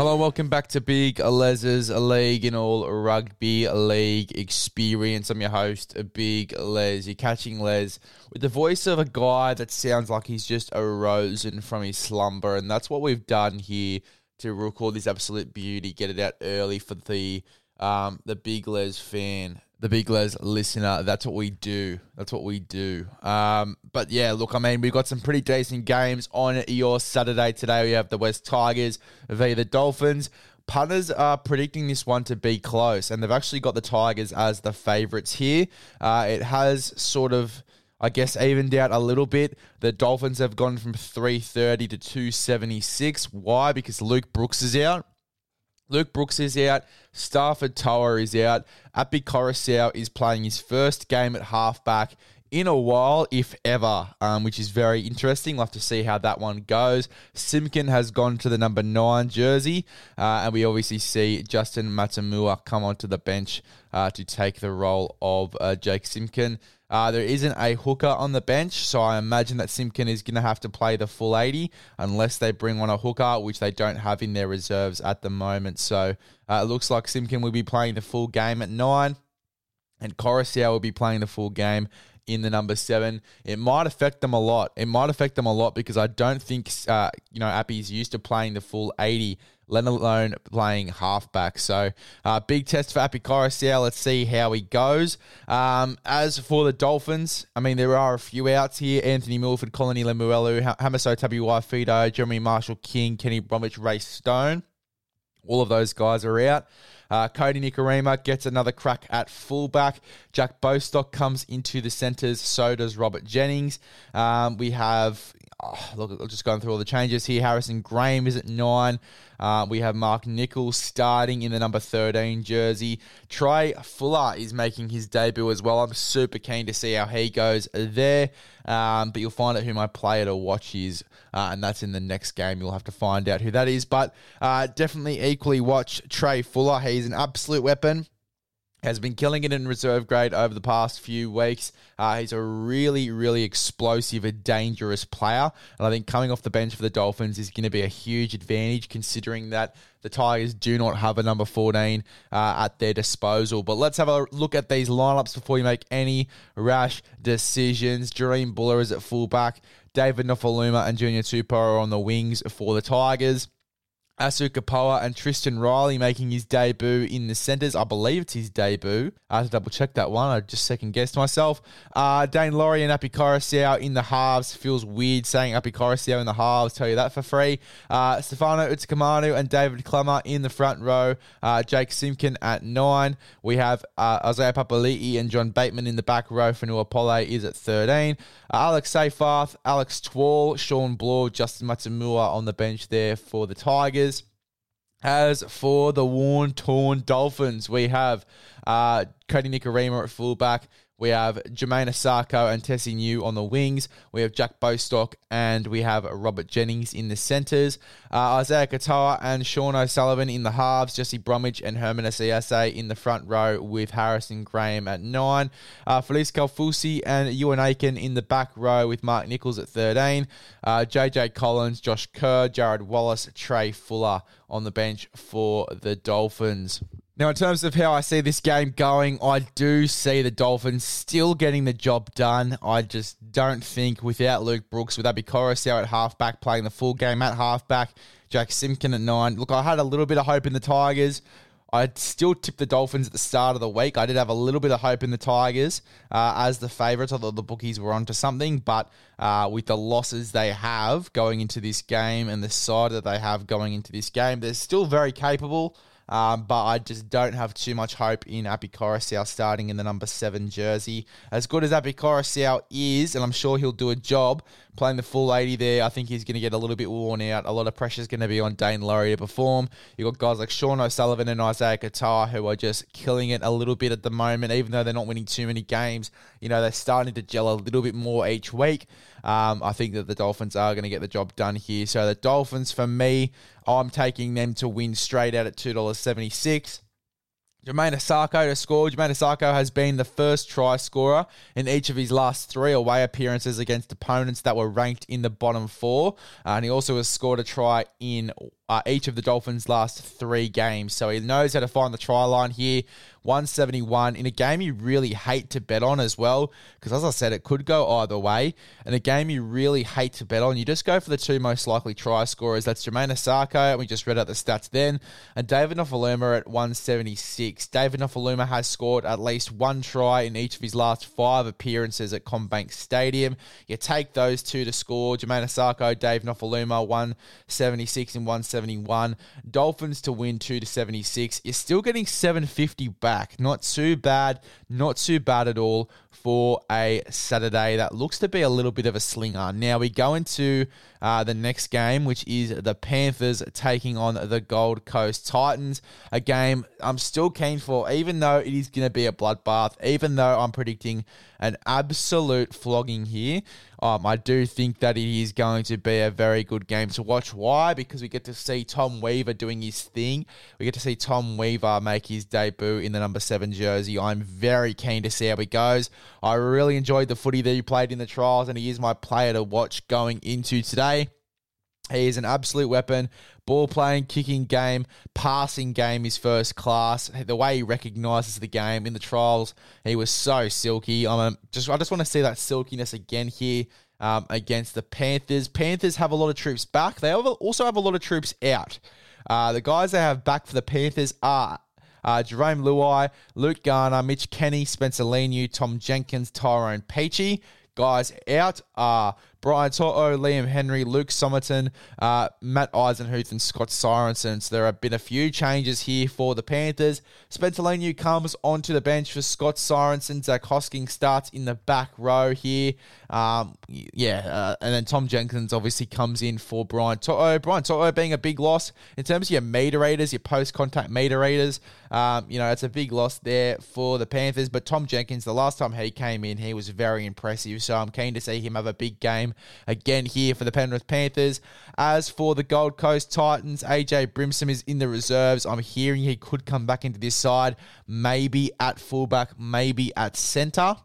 Hello, welcome back to Big Les's League in all rugby league experience. I'm your host, Big Les. You're catching Les with the voice of a guy that sounds like he's just arisen from his slumber, and that's what we've done here to record this absolute beauty, get it out early for the um, the Big Les fan the Big Les listener. That's what we do. That's what we do. Um, but yeah, look, I mean, we've got some pretty decent games on your Saturday today. We have the Wests Tigers via the Dolphins. Punters are predicting this one to be close, and they've actually got the Tigers as the favourites here. Uh, it has sort of. I guess evened out a little bit. The Dolphins have gone from 330 to 276. Why? Because Luke Brooks is out. Luke Brooks is out. Starford To'a is out. Api Koroisau is playing his first game at halfback in a while, if ever, um, which is very interesting. We'll have to see how that one goes. Simpkin has gone to the number nine jersey, uh, and we obviously see Justin Matamua come onto the bench uh, to take the role of uh, Jake Simpkin. Uh, there isn't a hooker on the bench, so I imagine that Simpkin is going to have to play the full 80 unless they bring on a hooker, which they don't have in their reserves at the moment. So uh, it looks like Simpkin will be playing the full game at nine, and Koroisau will be playing the full game in the number seven. It might affect them a lot. It might affect them a lot because I don't think uh, you know Appy's used to playing the full 80 let alone playing halfback. So, uh, big test for Api Koroisau. Let's see how he goes. Um, as for the Dolphins, I mean, there are a few outs here. Anthony Milford, Connelly Lemuelu, Hamiso Tabuai-Fidow, Jeremy Marshall King, Kenny Bromwich, Ray Stone. All of those guys are out. Uh, Kodi Nikorima gets another crack at fullback. Jack Bostock comes into the centres. So does Robert Jennings. Um, we have oh, look, I'm just going through all the changes here. Harrison Graham is at nine. Uh, we have Mark Nicholls starting in the number 13 jersey. Trai Fuller is making his debut as well. I'm super keen to see how he goes there. Um, but you'll find out who my player to watch is, uh, and that's in the next game. You'll have to find out who that is. But uh, definitely equally watch Trai Fuller. He's an absolute weapon has been killing it in reserve grade over the past few weeks. Uh, he's a really, really explosive and dangerous player. And I think coming off the bench for the Dolphins is going to be a huge advantage considering that the Tigers do not have a number 14 uh, at their disposal. But let's have a look at these lineups before you make any rash decisions. Jahream Bula is at fullback. David Nofoaluma and Junior Tupou are on the wings for the Tigers. Asu Kepaoa and Tristan Riley making his debut in the centres. I believe it's his debut. I have to double check that one. I just second guessed myself. Uh, Daine Laurie and Api Koroisau in the halves. Feels weird saying Api Koroisau in the halves. Tell you that for free. Uh, Stefano Utoikamanu and David Klemmer in the front row. Uh, Jake Simpkin at nine. We have uh, Isaiah Papali'i and John Bateman in the back row. Fonua Pole is at 13. Uh, Alex Seyfarth, Alex Twal, Shawn Blore, Justin Matamua on the bench there for the Tigers. As for the worn, torn Dolphins, we have uh, Kodi Nikorima at fullback, we have Jamayne Isaako and Tesi Niu on the wings. We have Jack Bostock and we have Robert Jennings in the centres. Uh, Isaiah Katoa and Sean O'Sullivan in the halves. Jesse Bromwich and Herman Ese'ese in the front row with Harrison Graham at nine. Uh, Felise Kaufusi and Euan Aiken in the back row with Mark Nicholls at 13. Uh, JJ Collins, Josh Kerr, Jarrod Wallace, Trai Fuller on the bench for the Dolphins. Now, in terms of how I see this game going, I do see the Dolphins still getting the job done. I just don't think without Luke Brooks, with be Koroisau at halfback, playing the full game at halfback, Jack Simpkin at nine. Look, I had a little bit of hope in the Tigers. I still tipped the Dolphins at the start of the week. I did have a little bit of hope in the Tigers uh, as the favourites. I thought the bookies were onto something, but uh, with the losses they have going into this game and the side that they have going into this game, they're still very capable. Um, but I just don't have too much hope in Api Koroisau starting in the number seven jersey. As good as Api Koroisau is, and I'm sure he'll do a job playing the full 80 there, I think he's going to get a little bit worn out. A lot of pressure is going to be on Daine Laurie to perform. You've got guys like Sean O'Sullivan and Isaiah Katoa who are just killing it a little bit at the moment, even though they're not winning too many games. You know, they're starting to gel a little bit more each week. Um, I think that the Dolphins are going to get the job done here. So the Dolphins, for me, I'm taking them to win straight out at $2.76. Jamayne Isaako to score. Jamayne Isaako has been the first try scorer in each of his last three away appearances against opponents that were ranked in the bottom four. Uh, and he also has scored a try in uh, each of the Dolphins' last three games. So he knows how to find the try line here. 171 in a game you really hate to bet on as well, because as I said, it could go either way. And a game you really hate to bet on, you just go for the two most likely try scorers. That's Jamayne Isaako, and we just read out the stats then, and David Nofoaluma at 176. David Nofoaluma has scored at least one try in each of his last five appearances at CommBank Stadium. You take those two to score. Jamayne Isaako, Dave Nofoaluma, 176 and 171. Dolphins to win 2 to 76. You're still getting 750 back back. Not too bad, not too bad at all for a Saturday that looks to be a little bit of a slinger. Now we go into uh, the next game, which is the Panthers taking on the Gold Coast Titans. A game I'm still keen for, even though it is going to be a bloodbath, even though I'm predicting an absolute flogging here. Um, I do think that it is going to be a very good game to watch. Why? Because we get to see Tom Weaver doing his thing. We get to see Tom Weaver make his debut in the number seven jersey. I'm very keen to see how he goes. I really enjoyed the footy that he played in the trials, and he is my player to watch going into today. He is an absolute weapon. Ball playing, kicking game, passing game is first class. The way he recognizes the game in the trials, he was so silky. I'm just I just want to see that silkiness again here um, against the Panthers. Panthers have a lot of troops back. They also have a lot of troops out. Uh, the guys they have back for the Panthers are uh, Jarome Luai, Luke Garner, Mitch Kenny, Spencer Leniu, Tom Jenkins, Tyrone Peachey Guys out are Brian To'o, Liam Henry, Luke Sommerton, uh, Matt Eisenhuth, and Scott Sorensen. So there have been a few changes here for the Panthers. Spencer Leniu comes onto the bench for Scott Sorensen. Zach Hosking starts in the back row here. Um, yeah, uh, and then Tom Jenkins obviously comes in for Brian To'o. Brian To'o being a big loss in terms of your meter raiders, your post contact meter raiders. Um, you know, it's a big loss there for the Panthers. But Tom Jenkins, the last time he came in, he was very impressive. So I'm keen to see him have a big game again here for the Penrith Panthers. As for the Gold Coast Titans, AJ Brimson is in the reserves. I'm hearing he could come back into this side, maybe at fullback, maybe at centre.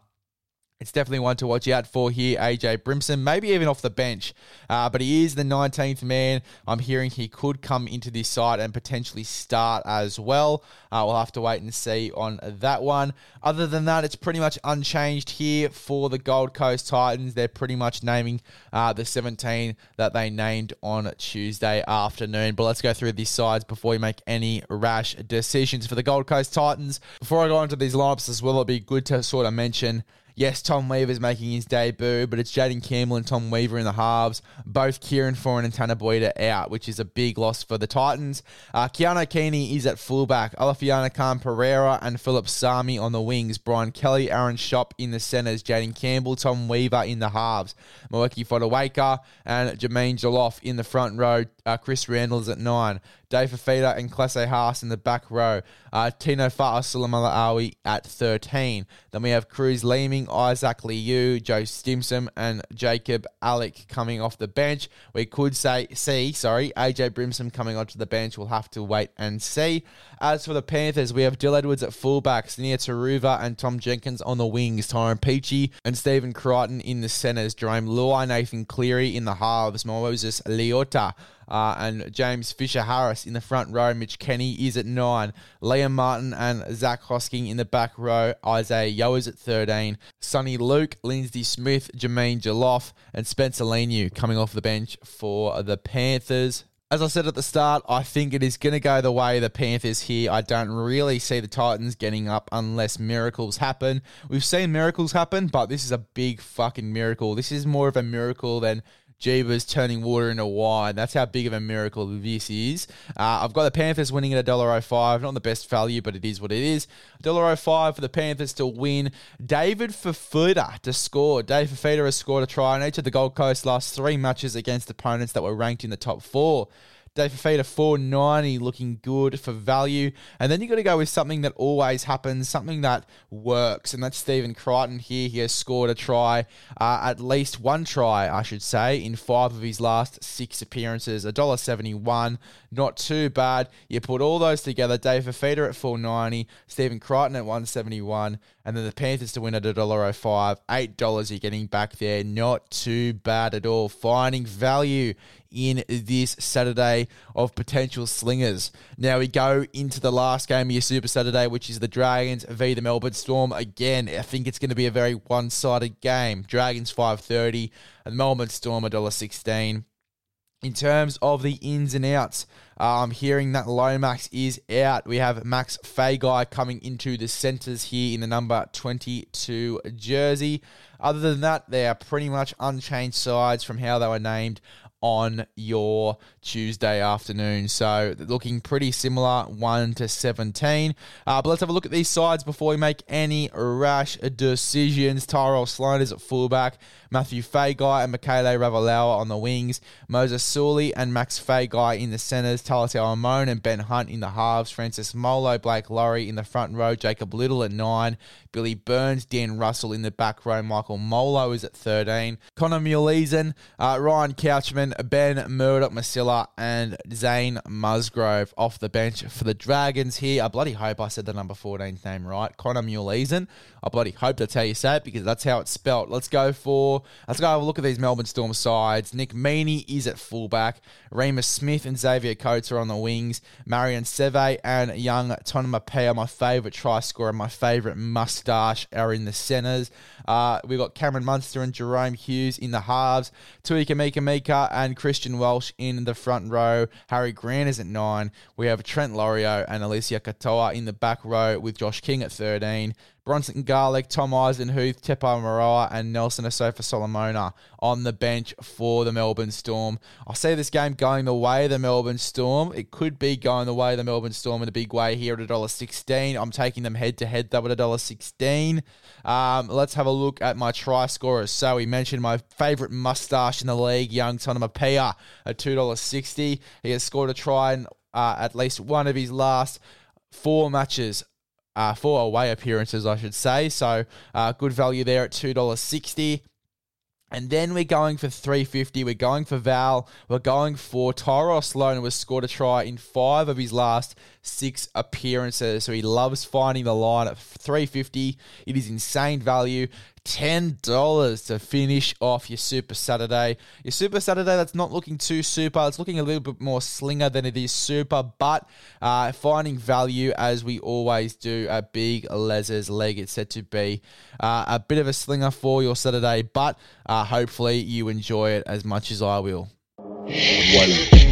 It's definitely one to watch out for here, AJ Brimson, maybe even off the bench. Uh, but he is the 19th man. I'm hearing he could come into this side and potentially start as well. Uh, we'll have to wait and see on that one. Other than that, it's pretty much unchanged here for the Gold Coast Titans. They're pretty much naming uh, the 17 that they named on Tuesday afternoon. But let's go through these sides before we make any rash decisions for the Gold Coast Titans. Before I go into these lineups as well, it'd be good to sort of mention Yes, Tom Weaver's making his debut, but it's Jayden Campbell and Tom Weaver in the halves. Both Kieran Foran and Tanah Boyd out, which is a big loss for the Titans. Uh, Keano Kini is at fullback. Alofiana Khan Pereira and Philip Sami on the wings. Brian Kelly, Aaron Schoupp in the centres. Jayden Campbell, Tom Weaver in the halves. Moeaki Fotuaika and Jaimin Jolliffe in the front row. Uh, Chris Randall is at nine. Dave Fifita and Klese Haas in the back row. Uh, Tino Fa'asuamaleaui at 13. Then we have Cruz Leeming, Isaac Liu, Joe Stimson, and Jacob Alick coming off the bench. We could say see, sorry, AJ Brimson coming onto the bench. We'll have to wait and see. As for the Panthers, we have Dill Edwards at fullback, Nia Turuva and Tom Jenkins on the wings, Tyrone Peachey and Stephen Crichton in the centres, Jarome Luai, Nathan Cleary in the halves, Moses Leota uh, and James Fisher Harris in the front row. Mitch Kenny is at nine. Liam Martin and Zach Hosking in the back row. Isaiah Yeo is at 13. Soni Luke, Lindsay Smith, Jaimin Jolliffe, and Spencer Leniu coming off the bench for the Panthers. As I said at the start, I think it is going to go the way the Panthers here. I don't really see the Titans getting up unless miracles happen. We've seen miracles happen, but this is a big fucking miracle. This is more of a miracle than Jeebus turning water into wine. That's how big of a miracle this is. Uh, I've got the Panthers winning at $1.05. Not the best value, but it is what it is. $1.05 for the Panthers to win. David Fifita to score. Dave Fifita has scored a try in each of the Gold Coast last three matches against opponents that were ranked in the top four. Dave Fifita, 490, looking good for value. And then you got to go with something that always happens, something that works. And that's Stephen Crichton here. He has scored a try, uh, at least one try, I should say, in five of his last six appearances. $1.71, not too bad. You put all those together, Dave Fifita at 490, Stephen Crichton at 171, and then the Panthers to win at $1.05. $8 you're getting back there. Not too bad at all. Finding value in this Saturday of potential slingers. Now we go into the last game of your Super Saturday, which is the Dragons v the Melbourne Storm. Again, I think it's going to be a very one-sided game. Dragons 530 and Melbourne Storm $1.16. In terms of the ins and outs, uh, I'm hearing that Lomax is out. We have Max Feagai coming into the centres here in the number 22 jersey. Other than that, they are pretty much unchanged sides from how they were named on your Tuesday afternoon. So looking pretty similar, 1 to 17. Uh, but let's have a look at these sides before we make any rash decisions. Tyrell Sloan is at fullback, Matthew Feagai and Mikaele Ravalawa on the wings, Moses Suli and Max Feagai in the centres, Talatau Amone and Ben Hunt in the halves, Francis Molo, Blake Lawrie in the front row, Jacob Liddle at 9, Billy Burns, Dan Russell in the back row, Michael Molo is at 13, Connor Muhleisen, uh, Ryan Couchman, Ben Murdoch Masila, and Zane Musgrove off the bench for the Dragons here. I bloody hope I said the number 14's name right. Connor Muhleisen. I bloody hope that's how you say it because that's how it's spelt. Let's go for, let's go have a look at these Melbourne Storm sides. Nick Meaney is at fullback. Reimis Smith and Xavier Coates are on the wings. Marion Seve and young Tonumaipea, my favourite try scorer, my favourite mustache, are in the centres. Uh, we've got Cameron Munster and Jahrome Hughes in the halves. Tui Kamikamica and Christian Welch in the front row. Harry Grant is at nine. We have Trent Loiero and Eliesa Katoa in the back row with Josh King at 13. Bronson Garlick, Tom Eisenhuth, Tepa Moeroa, and Nelson Asofa Solomona on the bench for the Melbourne Storm. I see this game going the way of the Melbourne Storm. It could be going the way of the Melbourne Storm in a big way here at $1.16. I'm taking them head to head though at $1.16. Um, let's have a look at my try scorers. So we mentioned my favourite mustache in the league, young Tonumaipea, at $2.60. He has scored a try in uh, at least one of his last four matches uh, four away appearances, I should say. So uh, good value there at two dollars sixty. And then we're going for 350. We're going for Val. We're going for Tyros Sloan, who has scored a try in five of his last six appearances. So he loves finding the line at 350. It is insane value. $10 to finish off your Super Saturday. Your Super Saturday that's not looking too super. It's looking a little bit more slinger than it is super, but uh, finding value as we always do at Big Les's leg. It's said to be uh, a bit of a slinger for your Saturday, but uh, hopefully you enjoy it as much as I will. One.